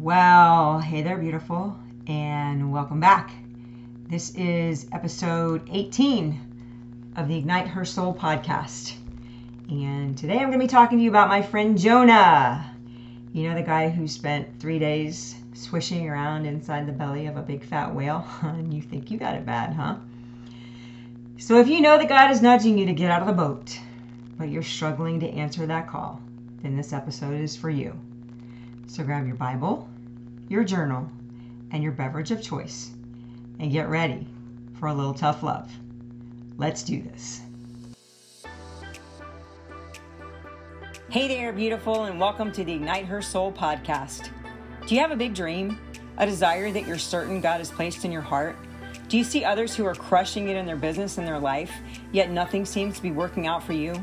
Well, hey there, beautiful, and welcome back. This is episode 18 of the Ignite Her Soul podcast. And today I'm going to be talking to you about my friend Jonah. You know, the guy who spent three days swishing around inside the belly of a big fat whale, and you think you got it bad, huh? So if you know that God is nudging you to get out of the boat, but you're struggling to answer that call, then this episode is for you. So grab your Bible, your journal, and your beverage of choice, and get ready for a little tough love. Let's do this. Hey there, beautiful, and welcome to the Ignite Her Soul podcast. Do you have a big dream? A desire that you're certain God has placed in your heart? Do you see others who are crushing it in their business and their life, yet nothing seems to be working out for you?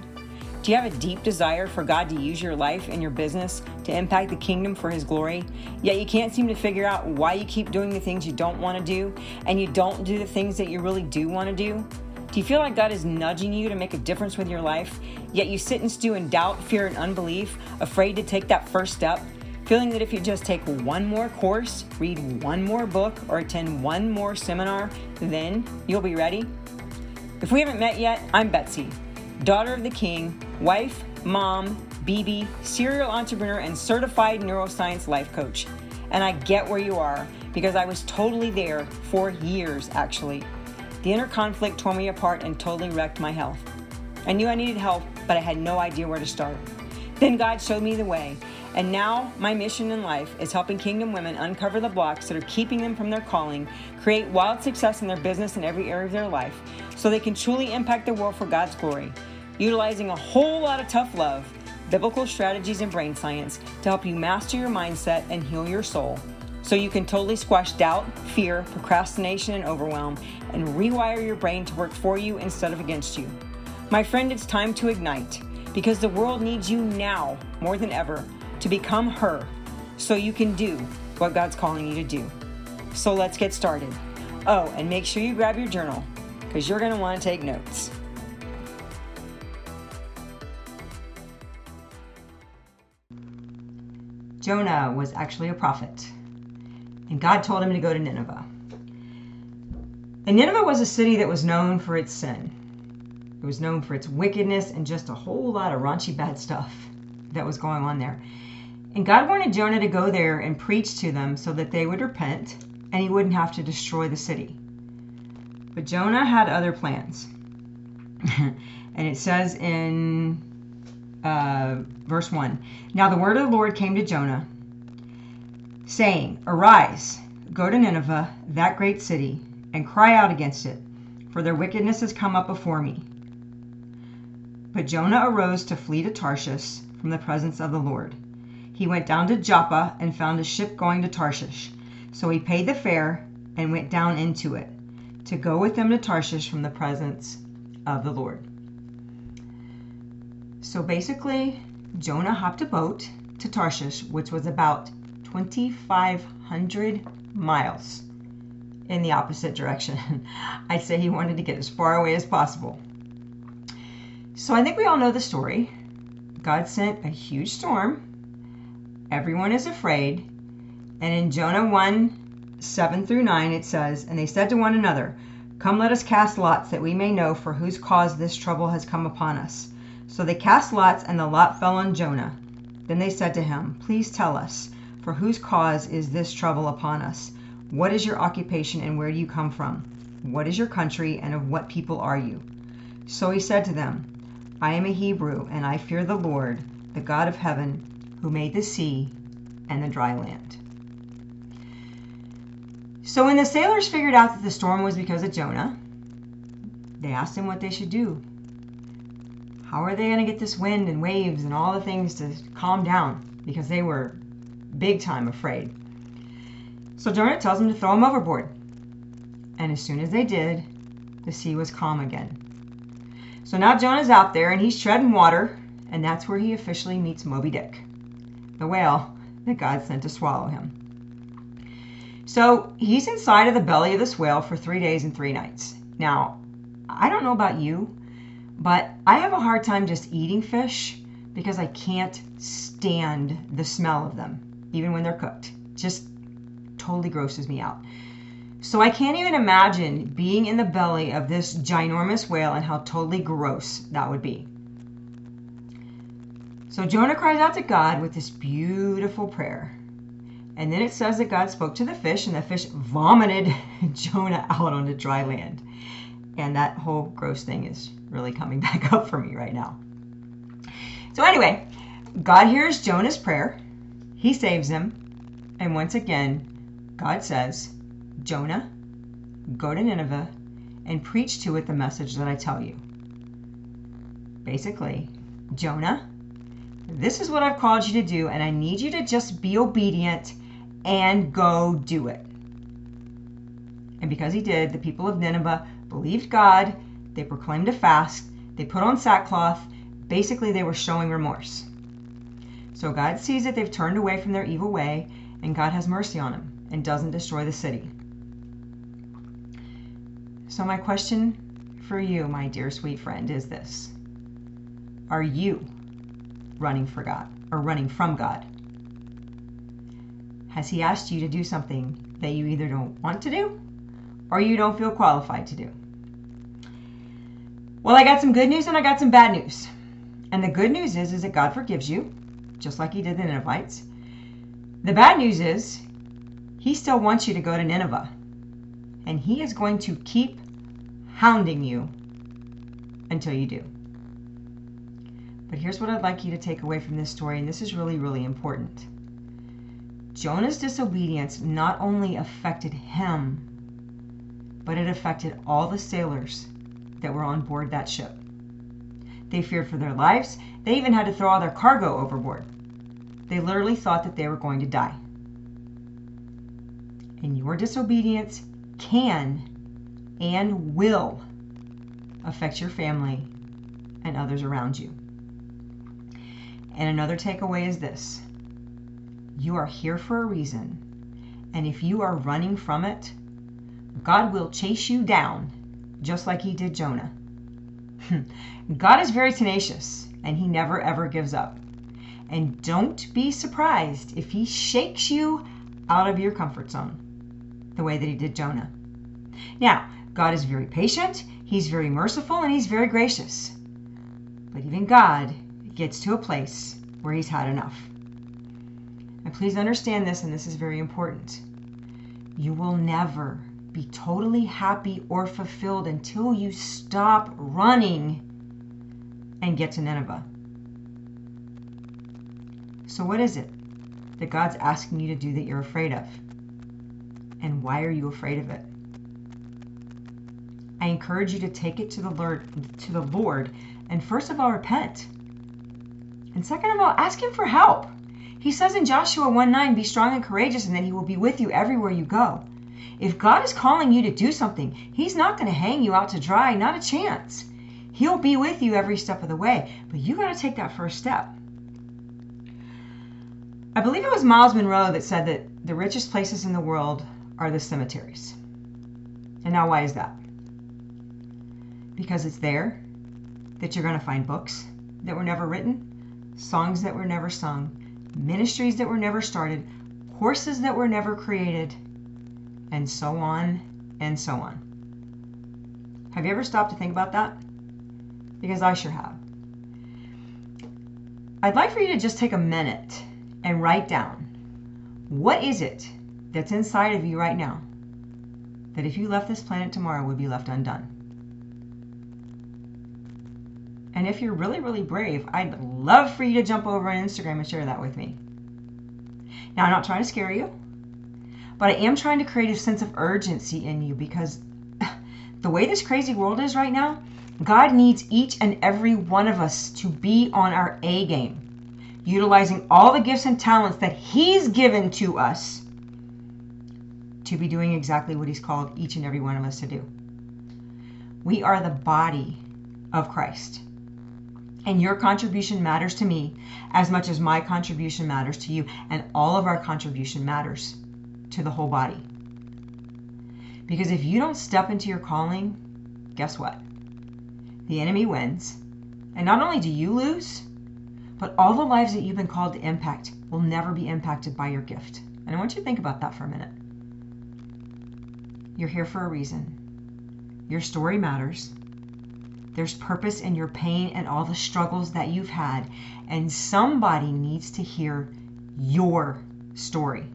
Do you have a deep desire for God to use your life and your business to impact the kingdom for His glory, yet you can't seem to figure out why you keep doing the things you don't want to do and you don't do the things that you really do want to do? Do you feel like God is nudging you to make a difference with your life, yet you sit and stew in doubt, fear, and unbelief, afraid to take that first step? Feeling that if you just take one more course, read one more book, or attend one more seminar, then you'll be ready? If we haven't met yet, I'm Betsy daughter of the king, wife, mom, BB, serial entrepreneur, and certified neuroscience life coach. And I get where you are because I was totally there for years, actually. The inner conflict tore me apart and totally wrecked my health. I knew I needed help, but I had no idea where to start. Then God showed me the way, and now my mission in life is helping kingdom women uncover the blocks that are keeping them from their calling, create wild success in their business in every area of their life, so they can truly impact the world for God's glory utilizing a whole lot of tough love, biblical strategies, and brain science to help you master your mindset and heal your soul so you can totally squash doubt, fear, procrastination, and overwhelm and rewire your brain to work for you instead of against you. My friend, it's time to ignite because the world needs you now more than ever to become her so you can do what God's calling you to do. So let's get started. Oh, and make sure you grab your journal because you're going to want to take notes. Jonah was actually a prophet, and God told him to go to Nineveh. And Nineveh was a city that was known for its sin. It was known for its wickedness and just a whole lot of raunchy bad stuff that was going on there. And God wanted Jonah to go there and preach to them so that they would repent and he wouldn't have to destroy the city. But Jonah had other plans. and it says in uh, verse 1. Now the word of the Lord came to Jonah, saying, Arise, go to Nineveh, that great city, and cry out against it, for their wickedness has come up before me. But Jonah arose to flee to Tarshish from the presence of the Lord. He went down to Joppa and found a ship going to Tarshish. So he paid the fare and went down into it to go with them to Tarshish from the presence of the Lord. So basically, Jonah hopped a boat to Tarshish, which was about 2,500 miles in the opposite direction. I'd say he wanted to get as far away as possible. So I think we all know the story. God sent a huge storm. Everyone is afraid. And in Jonah 1 7 through 9, it says, And they said to one another, Come, let us cast lots, that we may know for whose cause this trouble has come upon us. So they cast lots, and the lot fell on Jonah. Then they said to him, Please tell us, for whose cause is this trouble upon us? What is your occupation, and where do you come from? What is your country, and of what people are you? So he said to them, I am a Hebrew, and I fear the Lord, the God of heaven, who made the sea and the dry land. So when the sailors figured out that the storm was because of Jonah, they asked him what they should do. How are they going to get this wind and waves and all the things to calm down? Because they were big time afraid. So Jonah tells them to throw him overboard. And as soon as they did, the sea was calm again. So now Jonah's out there and he's treading water, and that's where he officially meets Moby Dick, the whale that God sent to swallow him. So he's inside of the belly of this whale for three days and three nights. Now, I don't know about you, but I have a hard time just eating fish because I can't stand the smell of them, even when they're cooked. just totally grosses me out. So I can't even imagine being in the belly of this ginormous whale and how totally gross that would be. So Jonah cries out to God with this beautiful prayer. And then it says that God spoke to the fish, and the fish vomited Jonah out onto dry land. And that whole gross thing is really coming back up for me right now. So, anyway, God hears Jonah's prayer, he saves him, and once again, God says, Jonah, go to Nineveh and preach to it the message that I tell you. Basically, Jonah, this is what I've called you to do, and I need you to just be obedient and go do it. And because he did, the people of Nineveh believed God, they proclaimed a fast, they put on sackcloth. Basically, they were showing remorse. So God sees that they've turned away from their evil way, and God has mercy on them and doesn't destroy the city. So, my question for you, my dear sweet friend, is this Are you running for God or running from God? Has He asked you to do something that you either don't want to do or you don't feel qualified to do? Well, I got some good news and I got some bad news. And the good news is, is that God forgives you, just like He did the Ninevites. The bad news is, He still wants you to go to Nineveh. And He is going to keep hounding you until you do. But here's what I'd like you to take away from this story, and this is really, really important. Jonah's disobedience not only affected him, but it affected all the sailors that were on board that ship. They feared for their lives. They even had to throw all their cargo overboard. They literally thought that they were going to die. And your disobedience can and will affect your family and others around you. And another takeaway is this you are here for a reason. And if you are running from it, God will chase you down just like he did Jonah. God is very tenacious and he never ever gives up. And don't be surprised if he shakes you out of your comfort zone the way that he did Jonah. Now, God is very patient, he's very merciful, and he's very gracious. But even God gets to a place where he's had enough. And please understand this, and this is very important. You will never be totally happy or fulfilled until you stop running and get to Nineveh. So, what is it that God's asking you to do that you're afraid of? And why are you afraid of it? I encourage you to take it to the Lord, to the Lord, and first of all, repent. And second of all, ask Him for help. He says in Joshua 1 9, Be strong and courageous, and then He will be with you everywhere you go. If God is calling you to do something, He's not going to hang you out to dry, not a chance. He'll be with you every step of the way, but you got to take that first step. I believe it was Myles Munroe that said that the richest places in the world are the cemeteries. And now, why is that? Because it's there that you're going to find books that were never written, songs that were never sung, ministries that were never started, courses that were never created, and so on and so on. Have you ever stopped to think about that? Because I sure have. I'd like for you to just take a minute and write down what is it that's inside of you right now that if you left this planet tomorrow would be left undone. And if you're really, really brave, I'd love for you to jump over on Instagram and share that with me. Now, I'm not trying to scare you, but I am trying to create a sense of urgency in you because the way this crazy world is right now, God needs each and every one of us to be on our A game, utilizing all the gifts and talents that He's given to us to be doing exactly what He's called each and every one of us to do. We are the body of Christ. And your contribution matters to me as much as my contribution matters to you. And all of our contribution matters to the whole body. Because if you don't step into your calling, guess what? The enemy wins. And not only do you lose, but all the lives that you've been called to impact will never be impacted by your gift. And I want you to think about that for a minute. You're here for a reason. Your story matters. There's purpose in your pain and all the struggles that you've had. And somebody needs to hear your story.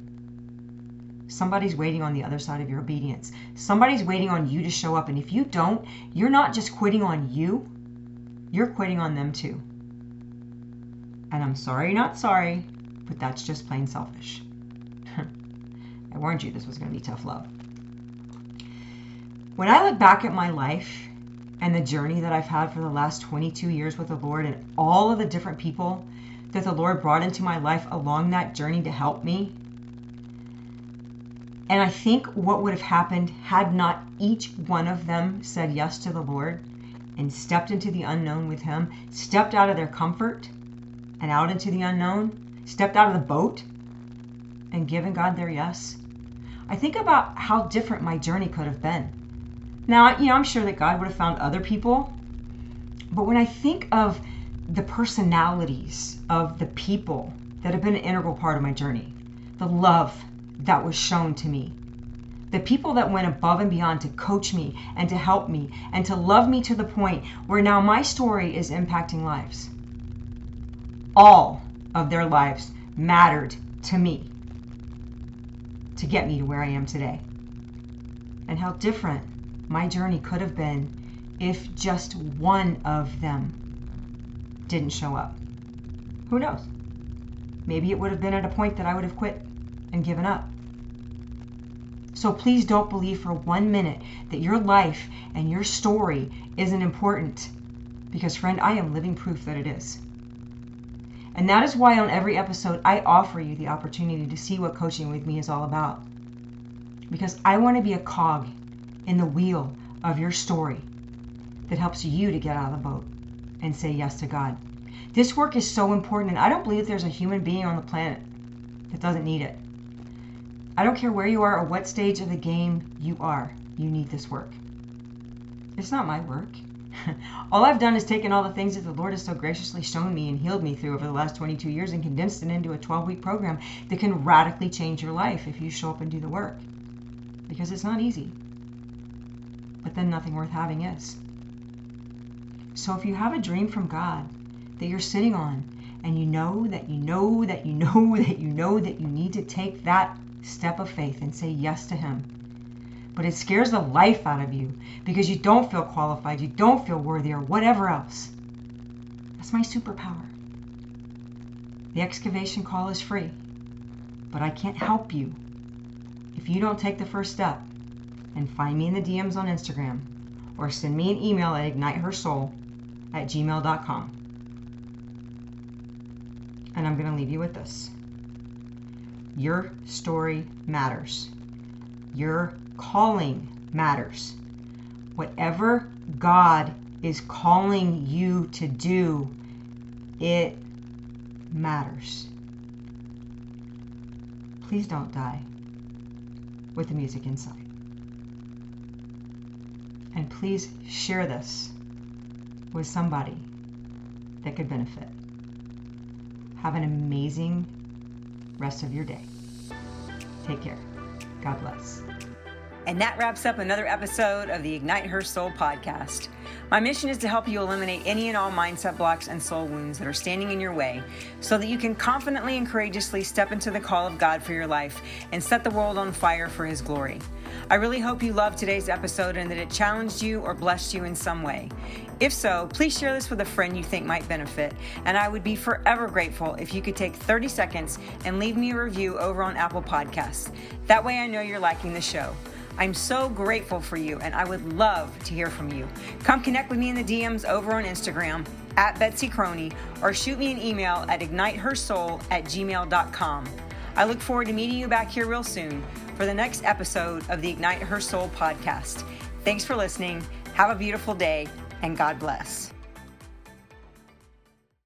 Somebody's waiting on the other side of your obedience. Somebody's waiting on you to show up. And if you don't, you're not just quitting on you, you're quitting on them too. And I'm sorry, not sorry, but that's just plain selfish. I warned you this was going to be tough love. When I look back at my life and the journey that I've had for the last 22 years with the Lord and all of the different people that the Lord brought into my life along that journey to help me, and I think what would have happened had not each one of them said yes to the Lord and stepped into the unknown with Him, stepped out of their comfort and out into the unknown, stepped out of the boat and given God their yes. I think about how different my journey could have been. Now, you know, I'm sure that God would have found other people, but when I think of the personalities of the people that have been an integral part of my journey, the love that was shown to me, the people that went above and beyond to coach me and to help me and to love me to the point where now my story is impacting lives all of their lives mattered to me to get me to where I am today. And how different my journey could have been if just one of them didn't show up. Who knows? Maybe it would have been at a point that I would have quit and given up. So please don't believe for one minute that your life and your story isn't important. Because, friend, I am living proof that it is. And that is why on every episode, I offer you the opportunity to see what coaching with me is all about. Because I want to be a cog in the wheel of your story that helps you to get out of the boat and say yes to God. This work is so important, and I don't believe there's a human being on the planet that doesn't need it. I don't care where you are or what stage of the game you are, you need this work. It's not my work. all I've done is taken all the things that the Lord has so graciously shown me and healed me through over the last 22 years and condensed it into a 12 week program that can radically change your life if you show up and do the work. Because it's not easy. But then nothing worth having is. So if you have a dream from God that you're sitting on and you know that you know that you know that you know that you need to take that step of faith and say yes to Him but it scares the life out of you because you don't feel qualified, you don't feel worthy, or whatever else. That's my superpower. The excavation call is free, but I can't help you if you don't take the first step and find me in the DMs on Instagram or send me an email at ignitehersoul at gmail.com. And I'm going to leave you with this. Your story matters. Your calling matters. Whatever God is calling you to do, it matters. Please don't die with the music inside. And please share this with somebody that could benefit. Have an amazing rest of your day. Take care. God bless. And that wraps up another episode of the Ignite Her Soul podcast. My mission is to help you eliminate any and all mindset blocks and soul wounds that are standing in your way so that you can confidently and courageously step into the call of God for your life and set the world on fire for His glory. I really hope you loved today's episode and that it challenged you or blessed you in some way. If so, please share this with a friend you think might benefit. And I would be forever grateful if you could take 30 seconds and leave me a review over on Apple Podcasts. That way I know you're liking the show. I'm so grateful for you and I would love to hear from you. Come connect with me in the DMs over on Instagram at Betsy Croney or shoot me an email at ignitehersoul at gmail.com. I look forward to meeting you back here real soon for the next episode of the Ignite Her Soul podcast. Thanks for listening. Have a beautiful day and God bless.